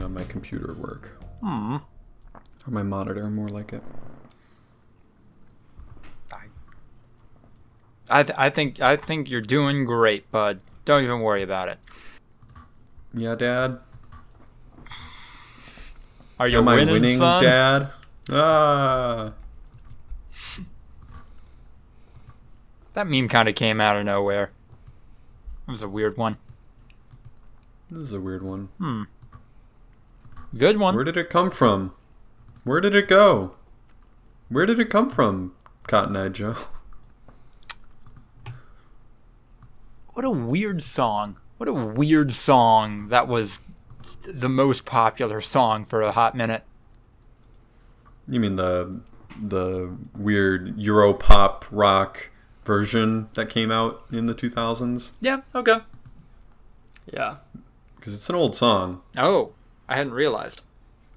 on my computer work. Hmm. Or my monitor, more like it. I th- I think I think you're doing great, bud. Don't even worry about it. Yeah, Dad. Are you Am I winning, winning, son? Dad? Ah. That meme kind of came out of nowhere. It was a weird one. This is a weird one. Hmm. Good one. Where did it come from? Where did it go? Where did it come from, Cotton Eye Joe? What a weird song. What a weird song. That was the most popular song for a hot minute. You mean the the weird Euro pop rock version that came out in the 2000s? Yeah, okay. Yeah. Because it's an old song. Oh, I hadn't realized.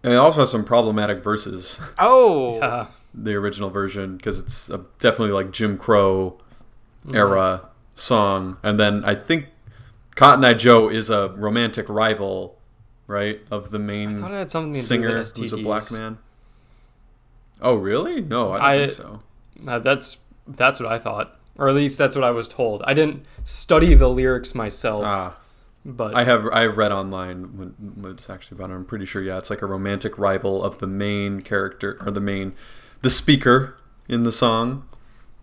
And it also has some problematic verses, Oh. Uh, the original version, because it's a, definitely like Jim Crow era song. And then I think Cotton Eye Joe is a romantic rival, right, of the I main thought it had something to do singer with who's a black man. Oh, really? No, I don't I- think so. Uh, that's that's what I thought, or at least that's what I was told. I didn't study the lyrics myself, Ah, but I have I have read online what, what it's actually about. I'm pretty sure. Yeah, it's like a romantic rival of the main character or the main the speaker in the song,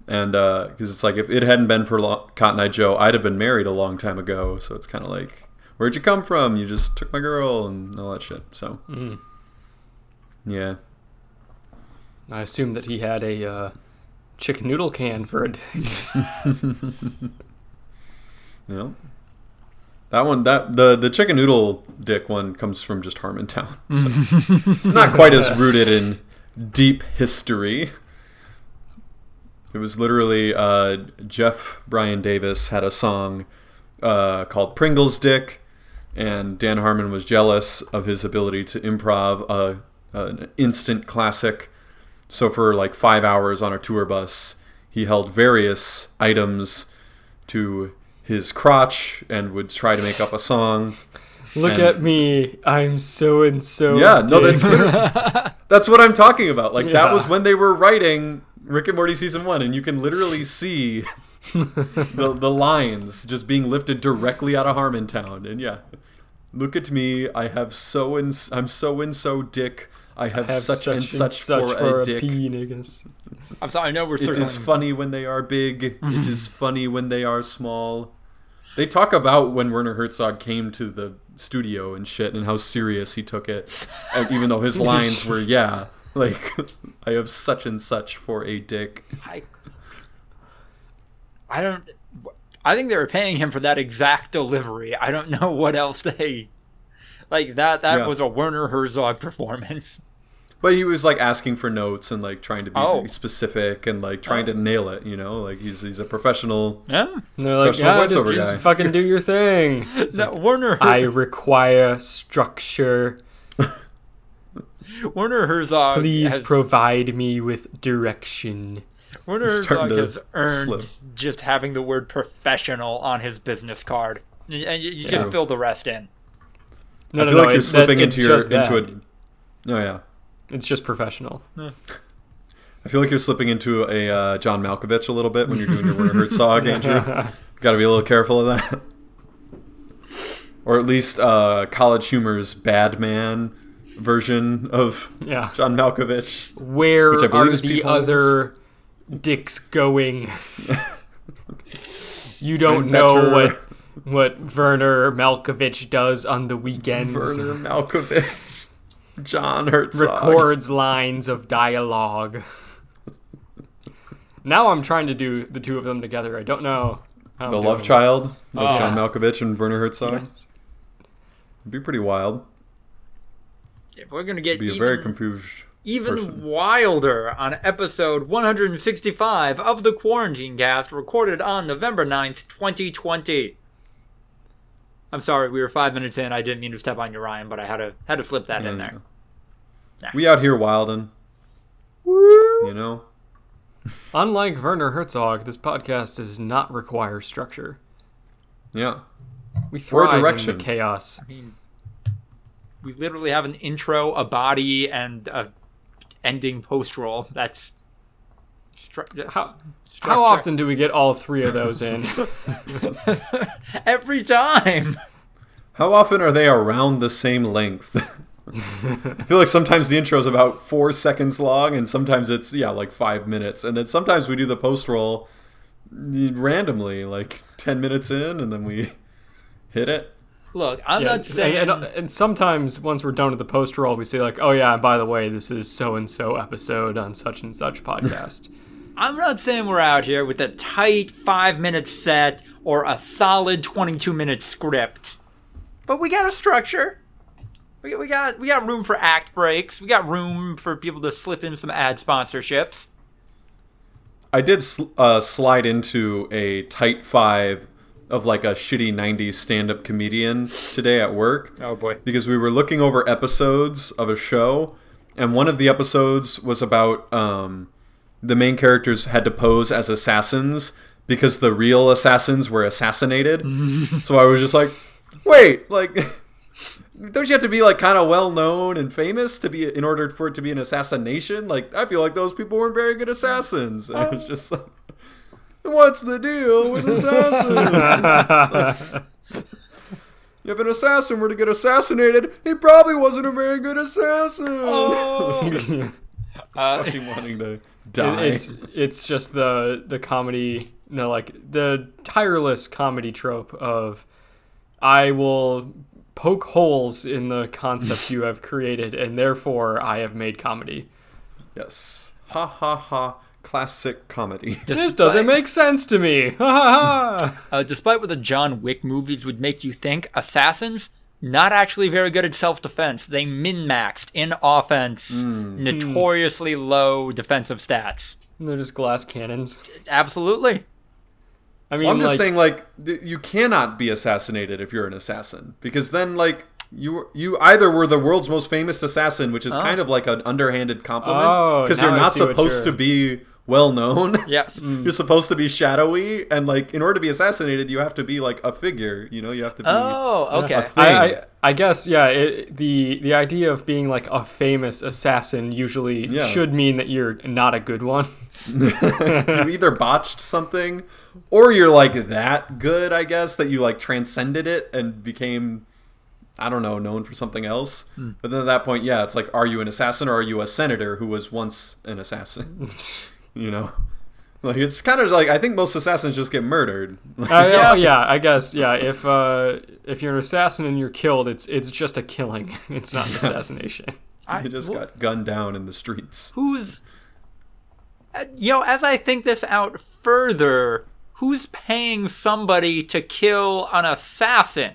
and because it's like if it hadn't been for Lo- Cotton Eye Joe, I'd have been married a long time ago. So it's kind of like, where'd you come from? You just took my girl and all that shit. So mm, yeah, I assume that he had a uh, chicken noodle can for a dick. you know. That one, that the the chicken noodle dick one comes from just Harmontown, so not quite as rooted in deep history. It was literally uh, Jeff Bryan Davis had a song uh, called Pringles Dick, and Dan Harmon was jealous of his ability to improv a, an instant classic. So for like five hours on a tour bus, he held various items to his crotch and would try to make up a song. Look And- at me, I'm so and so. Yeah, no, that's that's what I'm talking about. Like that was when they were writing Rick and Morty season one, and you can literally see the the lines just being lifted directly out of Harmontown. And yeah, look at me, I have so and I'm so and so dick. I have, have such, and such, for, a dick. penis. I'm sorry, I know we're It circling. is funny when they are big. it is funny when they are small. They talk about when Werner Herzog came to the studio and shit, and how serious he took it, even though his lines were yeah, like I have such and such for a dick. I, I don't. I think they were paying him for that exact delivery. I don't know what else they. Like that. That Yeah. was a Werner Herzog performance. But he was like asking for notes and like trying to be Oh. very specific and like trying to oh. nail it. You know, like he's he's a professional. Yeah. And they're like, Professional yeah, just, voiceover just guy." fucking do your thing. Is That Werner. I require structure. Werner Herzog. Please has, provide me with direction. Werner He's Herzog has earned slip. just having the word professional on his business card, and and you, you just Yeah. fill the rest in. No, I no, feel no. like you're slipping that, into it's your into a. Oh yeah. It's just professional. I feel like you're slipping into a uh, John Malkovich a little bit when you're doing your Werner Herzog, Andrew. Got to be a little careful of that. Or at least uh, CollegeHumor's Bad Man version of Yeah. John Malkovich. Where Which I believe are the Pete other dicks going? you don't And know Better- what what Werner Malkovich does on the weekends. Werner Malkovich. John Herzog. records lines of dialogue. now I'm trying to do the two of them together. I don't know. how I'm The doing Love it. Child of Oh. John Malkovich and Werner Herzog. Yes. It'd be pretty wild. If we're gonna get Be a even, very confused even person. wilder on episode 165 of the Quarantine Cast, recorded on November 9th, 2020. I'm sorry, we were five minutes in. I didn't mean to step on your Ryan, but I had to had to slip that in Yeah. There. We out here wildin'. You know? Unlike Werner Herzog, this podcast does not require structure. Yeah. We thrive direction. in the chaos. I mean, we literally have an intro, a body, and a ending post roll. That's stru- How, structure. how often do we get all three of those in? Every time. How often are they around the same length? I feel like sometimes the intro is about four seconds long, and sometimes it's yeah like five minutes, and then sometimes we do the post roll randomly, like ten minutes in, and then we hit it. Look, I'm Yeah, not saying. and, and, and sometimes once we're done with the post roll, we say like, "Oh yeah, by the way, this is so and so episode on such and such podcast." I'm not saying we're out here with a tight five minute set or a solid 22 minute script, but we got a structure. We, we got we got room for act breaks. We got room for people to slip in some ad sponsorships. I did sl- uh, slide into a tight five of like a shitty 90s stand up comedian today at work. Oh boy. Because we were looking over episodes of a show, and one of the episodes was about um, the main characters had to pose as assassins because the real assassins were assassinated. so I was just like, wait, like. Don't you have to be like kind of well known and famous to be in order for it to be an assassination? Like I feel like those people weren't very good assassins. And it was just like, what's the deal with assassins? if an assassin were to get assassinated, he probably wasn't a very good assassin. Oh. uh, wanting to It- die. it's it's just the the comedy, no, like the tireless comedy trope of I will poke holes in the concept you have created, and therefore I have made comedy. yes. Ha ha ha. Classic comedy. This doesn't make sense to me. Ha ha ha. Uh, despite what the John Wick movies would make you think, assassins not actually very good at self-defense. They min-maxed in offense, notoriously low defensive stats. And They're just glass cannons. Absolutely. I mean, Well, I'm just like, saying, like, th- you cannot be assassinated if you're an assassin because then, like, you you either were the world's most famous assassin, which is kind of like an underhanded compliment Oh, because now you're not supposed to you're- be well known. Yes. Mm. You're supposed to be shadowy, and like, in order to be assassinated, you have to be like a figure. You know, you have to be. Oh, okay. a thing. I, I, I guess yeah. It, the the idea of being like a famous assassin usually Yeah. should mean that you're not a good one. you either botched something, or you're like that good, I guess, that you like transcended it and became, I don't know, known for something else. Hmm. But then at that point, yeah, it's like, are you an assassin or are you a senator who was once an assassin? you know, like it's kind of like I think most assassins just get murdered. Uh, yeah. yeah, I guess yeah. If uh, if you're an assassin and you're killed, it's it's just a killing. It's not an assassination. I- they just wh- got gunned down in the streets. who's uh, you know as i think this out further who's paying somebody to kill an assassin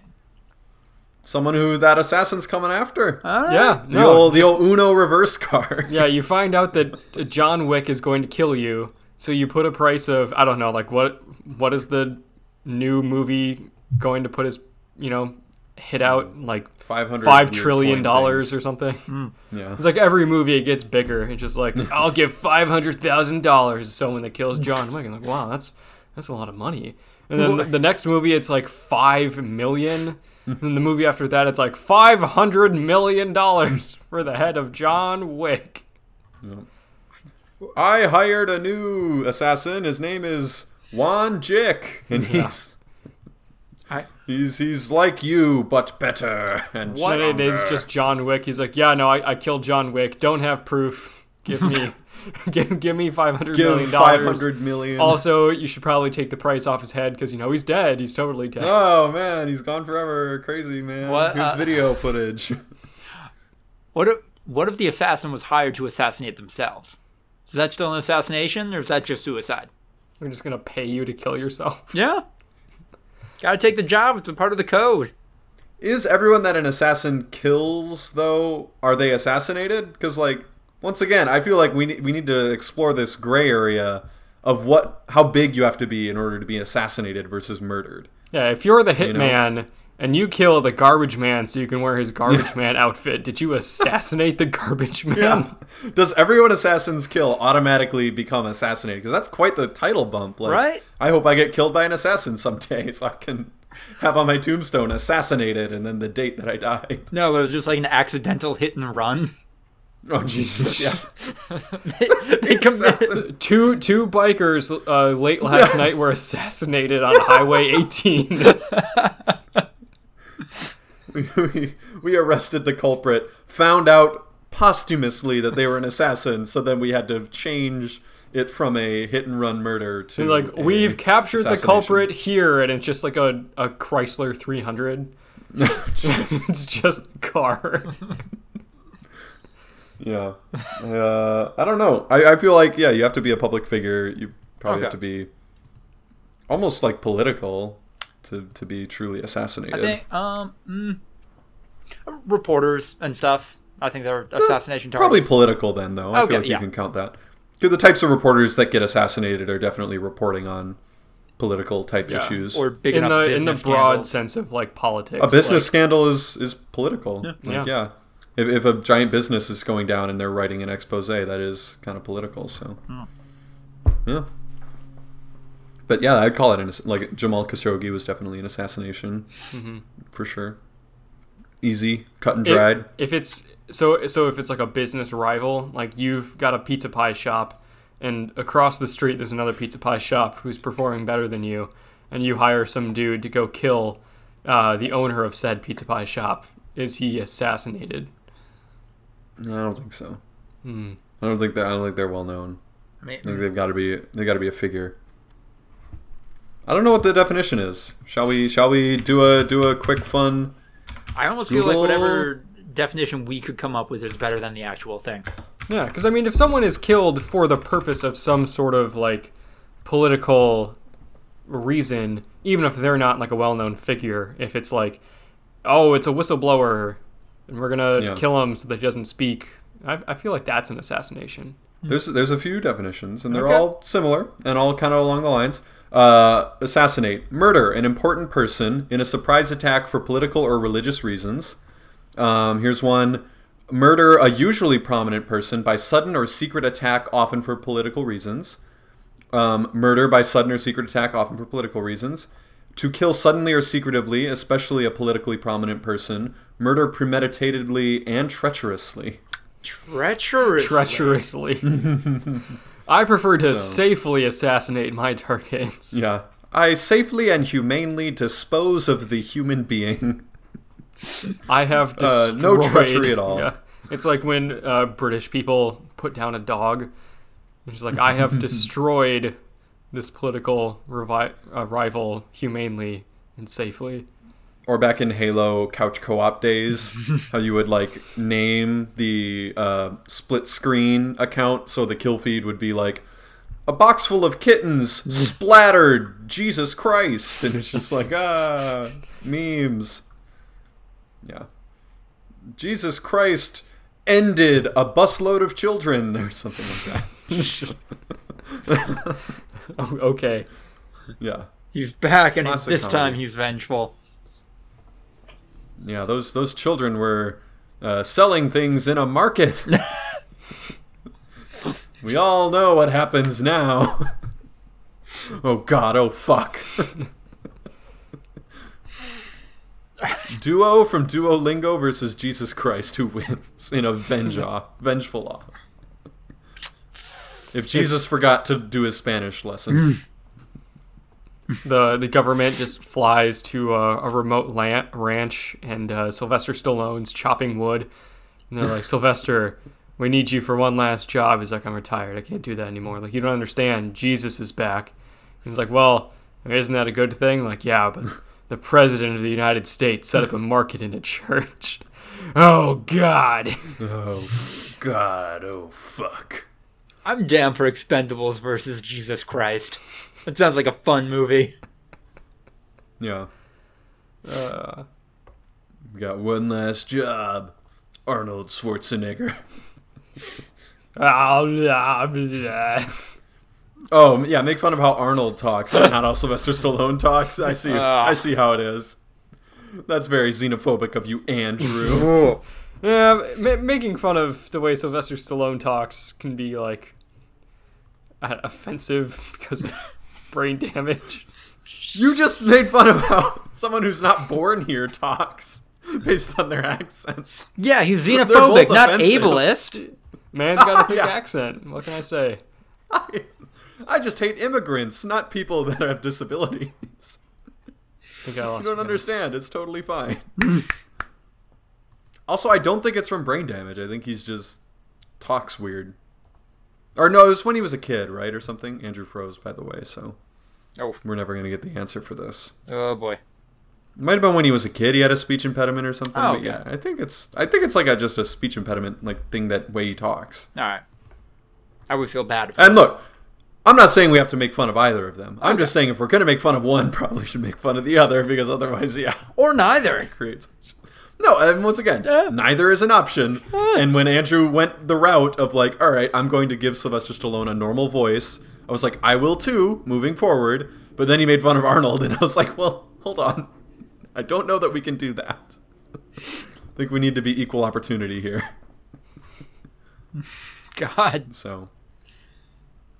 Someone who that assassin's coming after. Huh? Yeah, The no, old the old Uno reverse card. yeah. You find out that John Wick is going to kill you, so you put a price of I don't know, like what what is the new movie going to put his you know hit out like Five hundred five trillion dollars or something. Hmm. Yeah. It's like every movie it gets bigger. It's just like I'll give five hundred thousand dollars to someone that kills John Wick. I'm like, wow, that's that's a lot of money. And then the, the next movie it's like five million. and then the movie after that it's like five hundred million dollars for the head of John Wick. I hired a new assassin. His name is Juan Jick, and he's I- he's he's like you but better. And What it is just John Wick. He's like, yeah, no, I, I killed John Wick. Don't have proof. Give me, give, give me five hundred million give five dollars. hundred million. Also, you should probably take the price off his head because you know he's dead. He's totally dead. oh man, he's gone forever. Crazy man. What, Here's uh, video footage. what if what if the assassin was hired to assassinate themselves is that still an assassination or is that just suicide We're just gonna pay you to kill yourself. yeah gotta take the job it's a part of the code Is everyone that an assassin kills though? Are they assassinated? Because like once again, I feel like we ne- we need to explore this gray area of what how big you have to be in order to be assassinated versus murdered. Yeah, if you're the know? hitman and you kill the garbage man so you can wear his garbage man outfit, did you assassinate the garbage man? Yeah. Does everyone assassins kill automatically become assassinated? Because that's quite the title bump. Like, Right? I hope I get killed by an assassin someday, so I can have on my tombstone assassinated and then the date that I died. No, but it was just like an accidental hit and run. Oh Jesus, yeah. they, they. Two two bikers uh, late last night were assassinated on Highway 18. we, we arrested the culprit, found out posthumously that they were an assassin, so then we had to change it from a hit and run murder to They're like, we've captured the culprit here, and it's just like a, a Chrysler 300. it's just a car. Yeah. Uh, I don't know. I, I feel like, yeah, you have to be a public figure. You probably have to be almost like political to, to be truly assassinated. I think um mm, reporters and stuff. I think they're assassination targets. Probably political then, though. I Okay, feel like yeah. you can count that. Because the types of reporters that get assassinated are definitely reporting on political type Yeah. issues. or big in the in the broad scandals. sense of like politics. a business like- scandal is is political. Like, Yeah. yeah. If, if a giant business is going down and they're writing an expose, that is kind of political. So, yeah. But yeah, I'd call it an like Jamal Khashoggi was definitely an assassination Mhm. for sure. Easy, cut and If- dried. if it's so so if it's like a business rival, like you've got a pizza pie shop, and across the street there's another pizza pie shop who's performing better than you, and you hire some dude to go kill uh, the owner of said pizza pie shop. Is he assassinated? I don't think so. Hmm. I don't think that. I don't think they're well known. I mean, I think they've got to be. They got to be a figure. I don't know what the definition is. Shall we? Shall we do a do a quick fun? I almost feel like whatever definition we could come up with is better than the actual thing. Yeah, because I mean, if someone is killed for the purpose of some sort of like political reason, even if they're not like a well-known figure, if it's like, oh, it's a whistleblower, and we're gonna Yeah. kill him so that he doesn't speak, I, I feel like that's an assassination. There's there's a few definitions, and they're Okay. all similar and all kind of along the lines. Uh, assassinate, murder an important person in a surprise attack for political or religious reasons. Um, here's one: murder a usually prominent person by sudden or secret attack, often for political reasons. Um, murder by sudden or secret attack, often for political reasons. To kill suddenly or secretively, especially a politically prominent person. Murder premeditatedly and treacherously. Treacherous. Treacherously. I prefer to So- safely assassinate my targets. Yeah. I safely and humanely dispose of the human being. I have Uh, no treachery at all. Yeah. It's like when uh, British people put down a dog. It's like I have destroyed this political revi- uh, rival humanely and safely. Or back in Halo couch co-op days, how you would like name the uh, split screen account so the kill feed would be like a box full of kittens splattered Jesus Christ and it's just like ah memes. Yeah. Jesus Christ ended a busload of children or something like that. Oh, okay. Yeah. He's back, and Classic this time he's vengeful. Yeah, those those children were uh, selling things in a market. we all know what happens now. oh God! Oh fuck! Duo from Duolingo versus Jesus Christ, who wins in a venge vengeful off. If Jesus forgot to do his Spanish lesson, The the government just flies to a, a remote lan- ranch, and uh, Sylvester Stallone's chopping wood. And they're like, Sylvester, we need you for one last job. He's like, I'm retired. I can't do that anymore. Like, you don't understand. Jesus is back. And he's like, Well, isn't that a good thing? Like, yeah, but the president of the United States set up a market in a church. Oh God. oh God! Oh fuck! I'm down for Expendables versus Jesus Christ. That sounds like a fun movie. Yeah. Uh, We got one last job. Arnold Schwarzenegger. Oh yeah, make fun of how Arnold talks, but not how Sylvester Stallone talks. I see. Ah. I see how it is. That's very xenophobic of you, Andrew. Yeah, ma- making fun of the way Sylvester Stallone talks can be like uh, offensive because of brain damage. You just made fun of how someone who's not born here talks based on their accent. Yeah, he's xenophobic, not offensive. ableist. Man's got a thick Yeah. accent. What can I say? I, I just hate immigrants, not people that have disabilities. I I You don't you guys. understand. It's totally fine. also, I don't think it's from brain damage. I think he's just talks weird. Or no, it was when he was a kid, right, or something. Andrew froze, by the way, so Oh, we're never gonna get the answer for this. oh boy. It might have been when he was a kid. He had a speech impediment or something. Oh, but yeah, I think it's I think it's like a just a speech impediment like thing that way he talks. All right. I would feel bad. If And look, I'm not saying we have to make fun of either of them. I'm just saying if we're gonna make fun of one, probably should make fun of the other because otherwise, yeah, or neither. creates. No, and once again, Yeah. neither is an option. And when Andrew went the route of like, all right, I'm going to give Sylvester Stallone a normal voice, I was like, I will too, moving forward. But then he made fun of Arnold, and I was like, well, hold on, I don't know that we can do that. I think we need to be equal opportunity here. God, So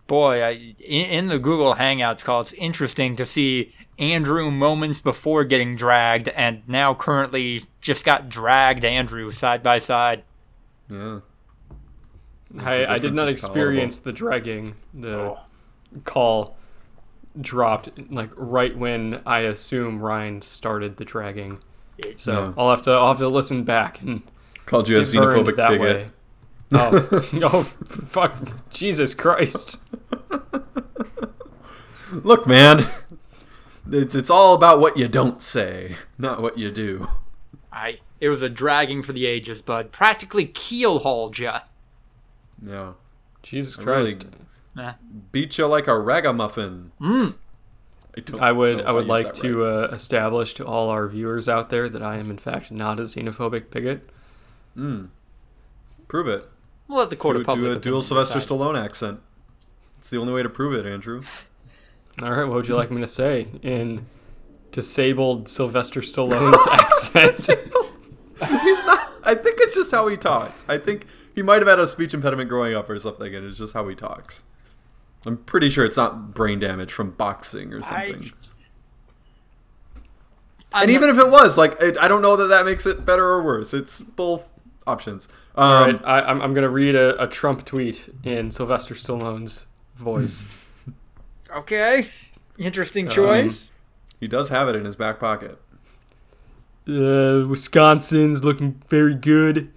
boy, I, in, in the Google Hangouts call, it's interesting to see Andrew moments before getting dragged, and now currently just got dragged Andrew side by side. yeah, I, I did not experience the dragging. The Oh. call dropped like right when I assume Ryan started the dragging. So No. I'll have to I'll have to listen back and called you a xenophobic that bigot. way. Oh, oh, fuck! Jesus Christ! Look, man, it's it's all about what you don't say, not what you do. I it was a dragging for the ages, bud. Practically keel hauled ya. Yeah, Jesus I really- Christ! Nah. beat you like a ragamuffin. Mm. I, don't I would I would used like to right. uh, establish to all our viewers out there that I am in fact not a xenophobic bigot. Mm. Prove it. We'll let the court Do, of public do a dual Sylvester decide. Stallone accent. It's the only way to prove it, Andrew. All right, what would you like me to say in disabled Sylvester Stallone's accent? He's not. I think it's just how he talks. I think he might have had a speech impediment growing up or something, and it's just how he talks. I'm pretty sure it's not brain damage from boxing or something. I'm and not- even if it was, like, it, I don't know that that makes it better or worse. It's both options. Um, All right, I, I'm, I'm going to read a, a Trump tweet in Sylvester Stallone's voice. okay, interesting Um, choice. He does have it in his back pocket. uh, Wisconsin's looking very good.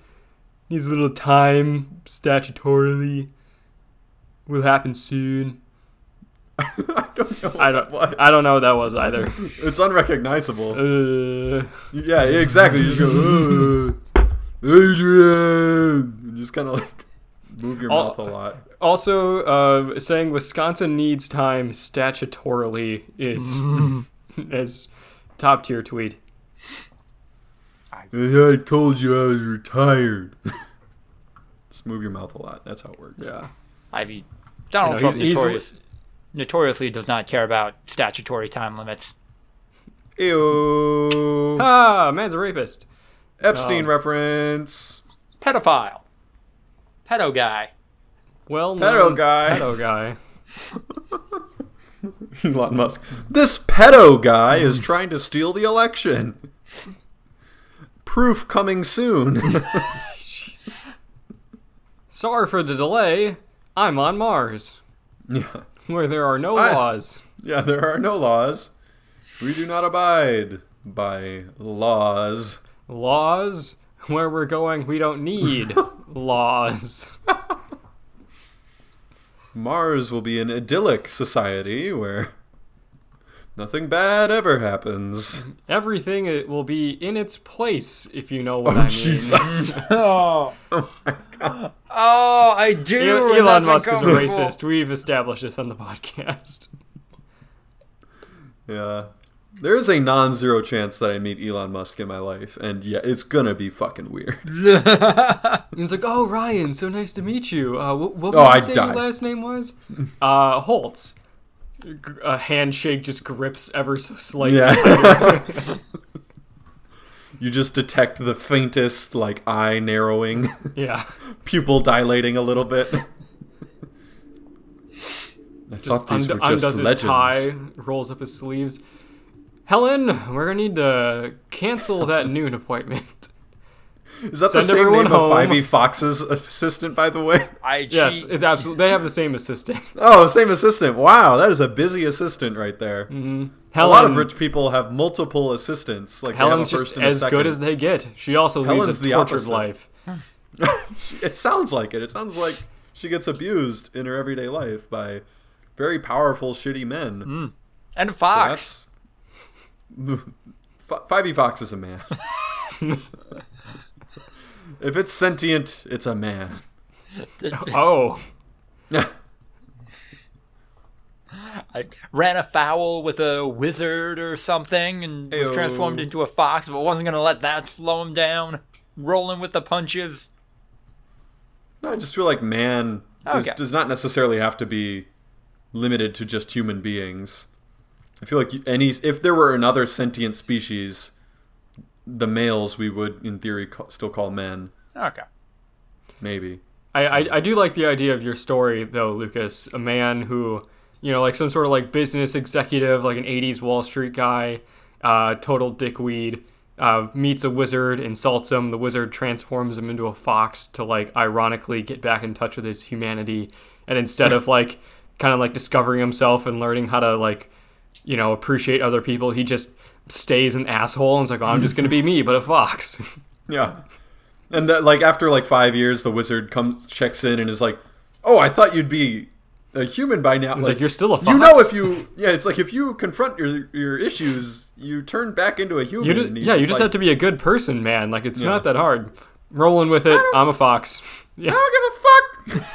Needs a little time statutorily. Will happen soon. I don't know. What I don't. What? I don't know what that was either. It's unrecognizable. Uh, yeah, exactly. You just go, "Uh, Adrian. You just kind of like move your All- mouth a lot. Also, uh, saying Wisconsin needs time statutorily is as top tier tweet. I told you I was retired. just move your mouth a lot. That's how it works. Yeah. I mean, Donald You know, Trump he's- he's- notoriously does not care about statutory time limits. Ew. Ah, man's a rapist. Epstein Oh. reference. Pedophile. Pedo guy. Well, Pedo guy. Pedo guy. Elon Musk. This pedo guy is hmm. trying to steal the election. Proof coming soon. Sorry for the delay. I'm on Mars, yeah. where there are no I- laws. Yeah, there are no laws. We do not abide by laws. Laws? Where we're going, we don't need laws. Mars will be an idyllic society where nothing bad ever happens. Everything it will be in its place, if you know what Oh, I mean. Jesus. Oh. Oh, I do. El- Elon Musk is a racist. We've established this on the podcast. Yeah. There is a non zero chance that I meet Elon Musk in my life, and yeah, it's gonna be fucking weird. He's like, "Oh, Ryan, so nice to meet you. Uh, what, what Oh, I'd say die. your last name was?" Uh, Holtz. A handshake just grips ever so slightly. Yeah. you just detect the faintest, like, eye narrowing, yeah. pupil dilating a little bit. I just thought these und- were just undoes his tie, rolls up his sleeves. Helen, we're gonna need to cancel that noon appointment. Is that Send the same name home. of Fivey Fox's assistant, by the way? I yes, it's absolutely. They have the same assistant. Oh, same assistant. Wow, that is a busy assistant right there. Helen, A lot of rich people have multiple assistants. Like they have a Helen's first just and a as good as they get. She also Helen's leads a the tortured opposite. life. It sounds like it. It sounds like she gets abused in her everyday life by very powerful, shitty men. Mm. and Fox. that's F- Fivey Fox is a man. if it's sentient, it's a man. Oh, I ran afoul with a wizard or something and was transformed into a fox, but wasn't gonna let that slow him down. Rolling with the punches. No, I just feel like man is- does not necessarily have to be limited to just human beings. I feel like any if there were another sentient species, the males we would in theory still call men. Okay. Maybe. I, I I do like the idea of your story though, Lucas. A man who you know, like some sort of like business executive, like an '80s Wall Street guy, uh, total dickweed. Uh, meets a wizard, insults him. The wizard transforms him into a fox to like ironically get back in touch with his humanity. And instead of like kind of like discovering himself and learning how to like you know appreciate other people, he just stays an asshole and is like, oh, I'm just gonna be me, but a fox. Yeah. And that, like after like five years, the wizard comes checks in and is like, "Oh, I thought you'd be a human by now." It's like, you're still a fox. You know, if you yeah, it's like if you confront your your issues, you turn back into a human. You ju- and he's yeah, you just like, have to be a good person, man. Like it's Yeah. not that hard. Rolling with it. I'm a fox. Yeah. I don't give a fuck.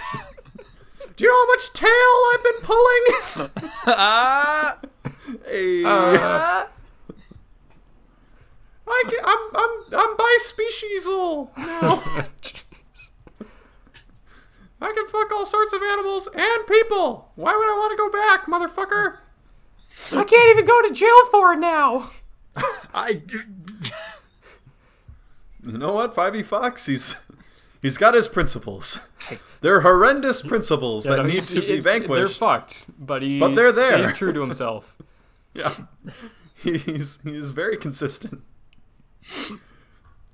Do you know how much tail I've been pulling? Ah! Hey, Uh, I can, I'm I'm I'm bispeciesal now. I can fuck all sorts of animals and people. Why would I want to go back, motherfucker? I can't even go to jail for it now. I. You know what, Fivey Fox? He's he's got his principles. They're horrendous principles that No, need to be vanquished. They're fucked, but he But they're there. stays true to himself. Yeah. He's he's very consistent.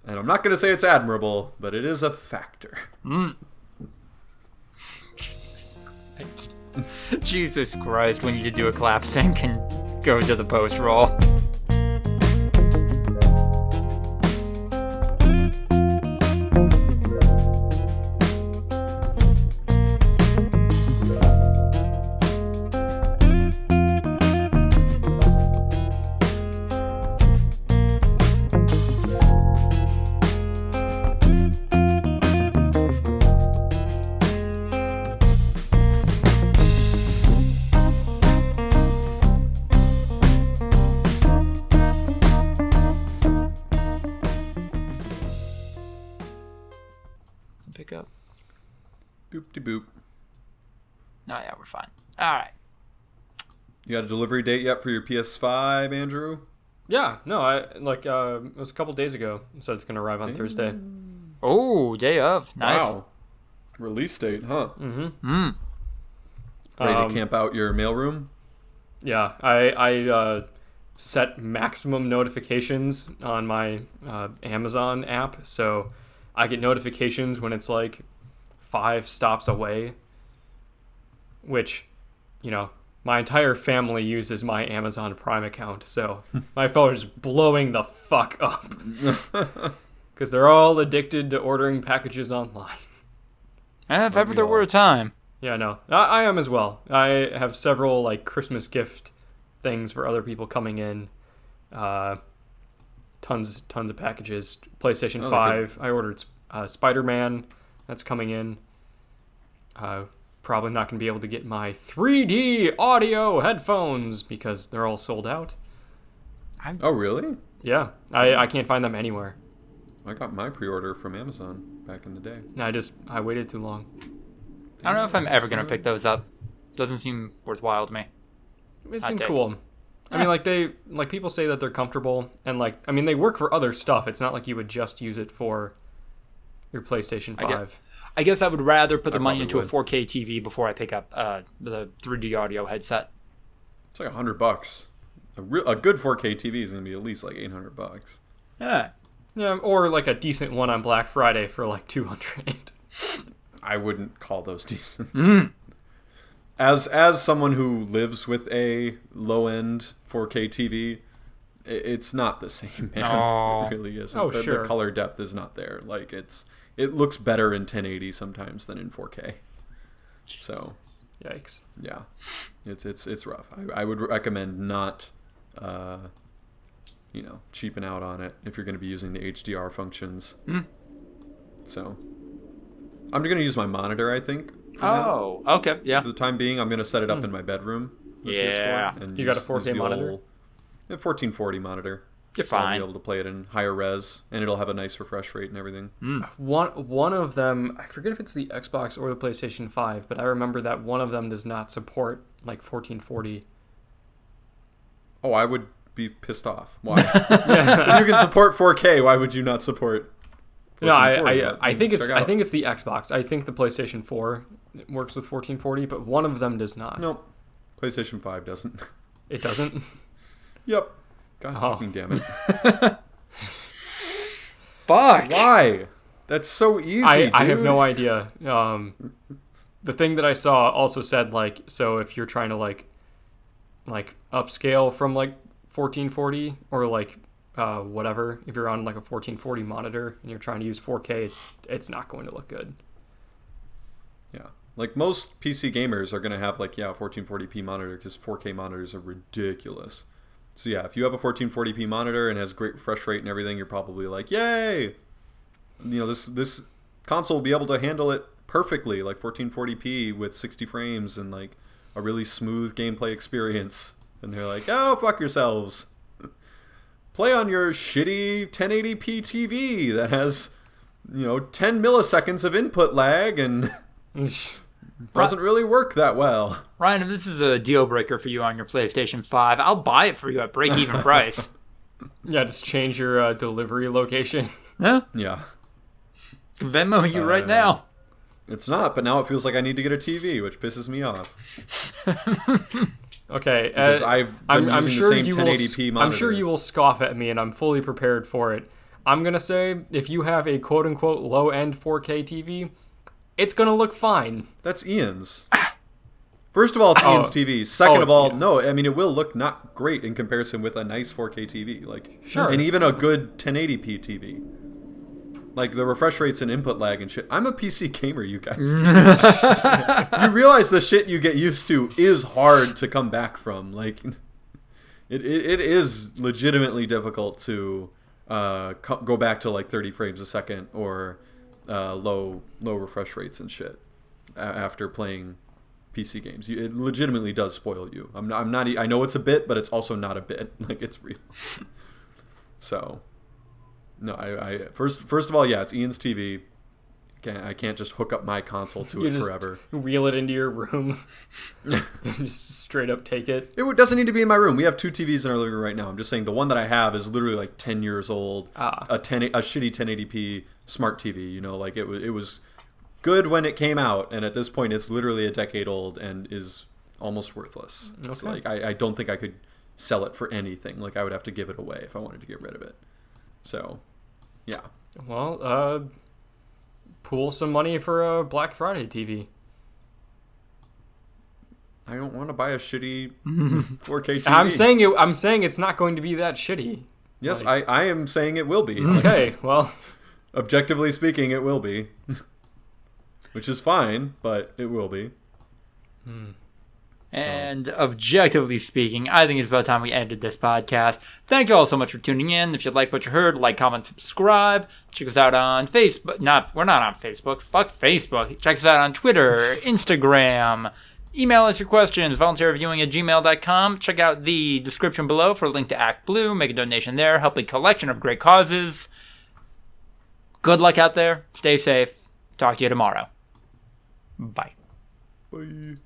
And I'm not going to say it's admirable, but it is a factor. Mm. Jesus Christ, we need to do a clap sync and go to the post roll. Oh, yeah, we're fine. All right. You got a delivery date yet for your PS5, Andrew? Yeah, no, I like uh, it was a couple days ago. So it's gonna arrive on Thursday. Oh, day of. Nice. Wow. Release date, huh? Mm. Ready Um, to camp out your mailroom? Yeah, I I uh, set maximum notifications on my uh, Amazon app, so I get notifications when it's like five stops away. Which, you know, my entire family uses my Amazon Prime account, so my phone is blowing the fuck up because they're all addicted to ordering packages online. And if ever there were a time. Yeah, no, I, I am as well. I have several like Christmas gift things for other people coming in. Uh, tons, tons of packages. PlayStation Oh, Five. I ordered uh, Spider Man. That's coming in. Uh, probably not going to be able to get my 3D audio headphones because they're all sold out. Oh, really? Yeah, I, I can't find them anywhere. I got my pre-order from Amazon back in the day. I just I waited too long. I don't know if I'm ever going to pick those up. Doesn't seem worthwhile to me. It seems cool. I mean, like they like people say that they're comfortable, and like I mean they work for other stuff. It's not like you would just use it for your PlayStation I get- Five. I guess I would rather put the I money into a 4K TV before I pick up uh, the 3D audio headset. It's like a hundred bucks. A, real, a good 4K TV is gonna be at least like 800 bucks. Yeah. Yeah, or like a decent one on Black Friday for like two hundred. I wouldn't call those decent. Mm. As as someone who lives with a low end 4K TV, it's not the same, man. No. It really isn't. Oh, the, sure. the color depth is not there. Like it's it looks better in 1080 sometimes than in 4K. So Yikes! yeah, it's it's it's rough. I, I would recommend not, uh, you know, cheaping out on it if you're going to be using the HDR functions. Hmm. So I'm going to use my monitor. I think. for now. Oh, okay. Yeah. For the time being, I'm going to set it up in my bedroom. Yeah. PS4, and You got a 4K monitor? old- a 1440 monitor. You're So I'll be able to play it in higher res, and it'll have a nice refresh rate and everything. Hmm. One one of them, I forget if it's the Xbox or the PlayStation Five, but I remember that one of them does not support like 1440. Oh, I would be pissed off. Why? If you can support 4K. Why would you not support? No, I I, I think it's check I think it's the Xbox. I think the PlayStation 4 works with 1440, but one of them does not. Nope. PlayStation 5 doesn't. It doesn't. yep. God Oh. fucking damn it. Fuck. Why? That's so easy. I, I have no idea. Um, the thing that I saw also said like so if you're trying to like like upscale from like 1440 or like uh, whatever if you're on like a 1440 monitor and you're trying to use 4K it's it's not going to look good. Yeah. Like most PC gamers are going to have like yeah, 1440p monitor cuz 4K monitors are ridiculous. So yeah, if you have a 1440p monitor and has great refresh rate and everything, you're probably like, "Yay!" You know, this this console will be able to handle it perfectly, like 1440p with 60 frames and like a really smooth gameplay experience. And they're like, "Oh, fuck yourselves." Play on your shitty 1080p TV that has you know 10 milliseconds of input lag and doesn't really work that well. Ryan, if this is a deal breaker for you on your PlayStation 5, I'll buy it for you at break even price. yeah, just change your uh, delivery location. huh? Yeah. Venmo you right Uh, now. It's not, but now it feels like I need to get a TV, which pisses me off. Okay, Because uh, I've been I'm, I'm sure the same you will. 1080p monitor. I'm sure you will scoff at me, and I'm fully prepared for it. I'm gonna say if you have a quote unquote low end 4K TV, it's gonna look fine. That's Ian's. First of all, it's Oh. Ian's TV. Second Oh, of all, Ian. no, I mean it will look not great in comparison with a nice 4K TV, like Sure. and even a good 1080p TV. Like the refresh rates and input lag and shit. I'm a PC gamer, you guys. you realize the shit you get used to is hard to come back from. Like it, it, it is legitimately difficult to uh, co- go back to like 30 frames a second or uh, low low refresh rates and shit after playing PC games. You, it legitimately does spoil you. I'm not, I'm not. I know it's a bit, but it's also not a bit. Like it's real. so, no. I, I first first of all, yeah, it's Ian's TV. Can't, I can't just hook up my console to You it just forever. wheel it into your room, and just straight up take it. It doesn't need to be in my room. We have two TVs in our living room right now. I'm just saying the one that I have is literally like 10 years old. Ah. A 10 a shitty 1080p smart TV, you know, like it was it was good when it came out and at this point it's literally a decade old and is almost worthless. It's Okay. like I, I don't think I could sell it for anything. Like I would have to give it away if I wanted to get rid of it. So, yeah. Well, uh, pool some money for a Black Friday TV. I don't want to buy a shitty 4K TV. I'm saying it. I'm saying it's not going to be that shitty. yes, I, I am saying it will be. Okay, well, Objectively speaking, it will be. Which is fine, but it will be. Hmm. And objectively speaking, I think it's about time we ended this podcast. Thank you all so much for tuning in. If you like what you heard, like, comment, subscribe. Check us out on Facebook. Not we're not on Facebook. Fuck Facebook. Check us out on Twitter, Instagram. Email us your questions, voluntaryviewing at gmail.com. Check out the description below for a link to ActBlue. Make a donation there. Help a collection of great causes. Good luck out there. Stay safe. Talk to you tomorrow. Bye. Bye.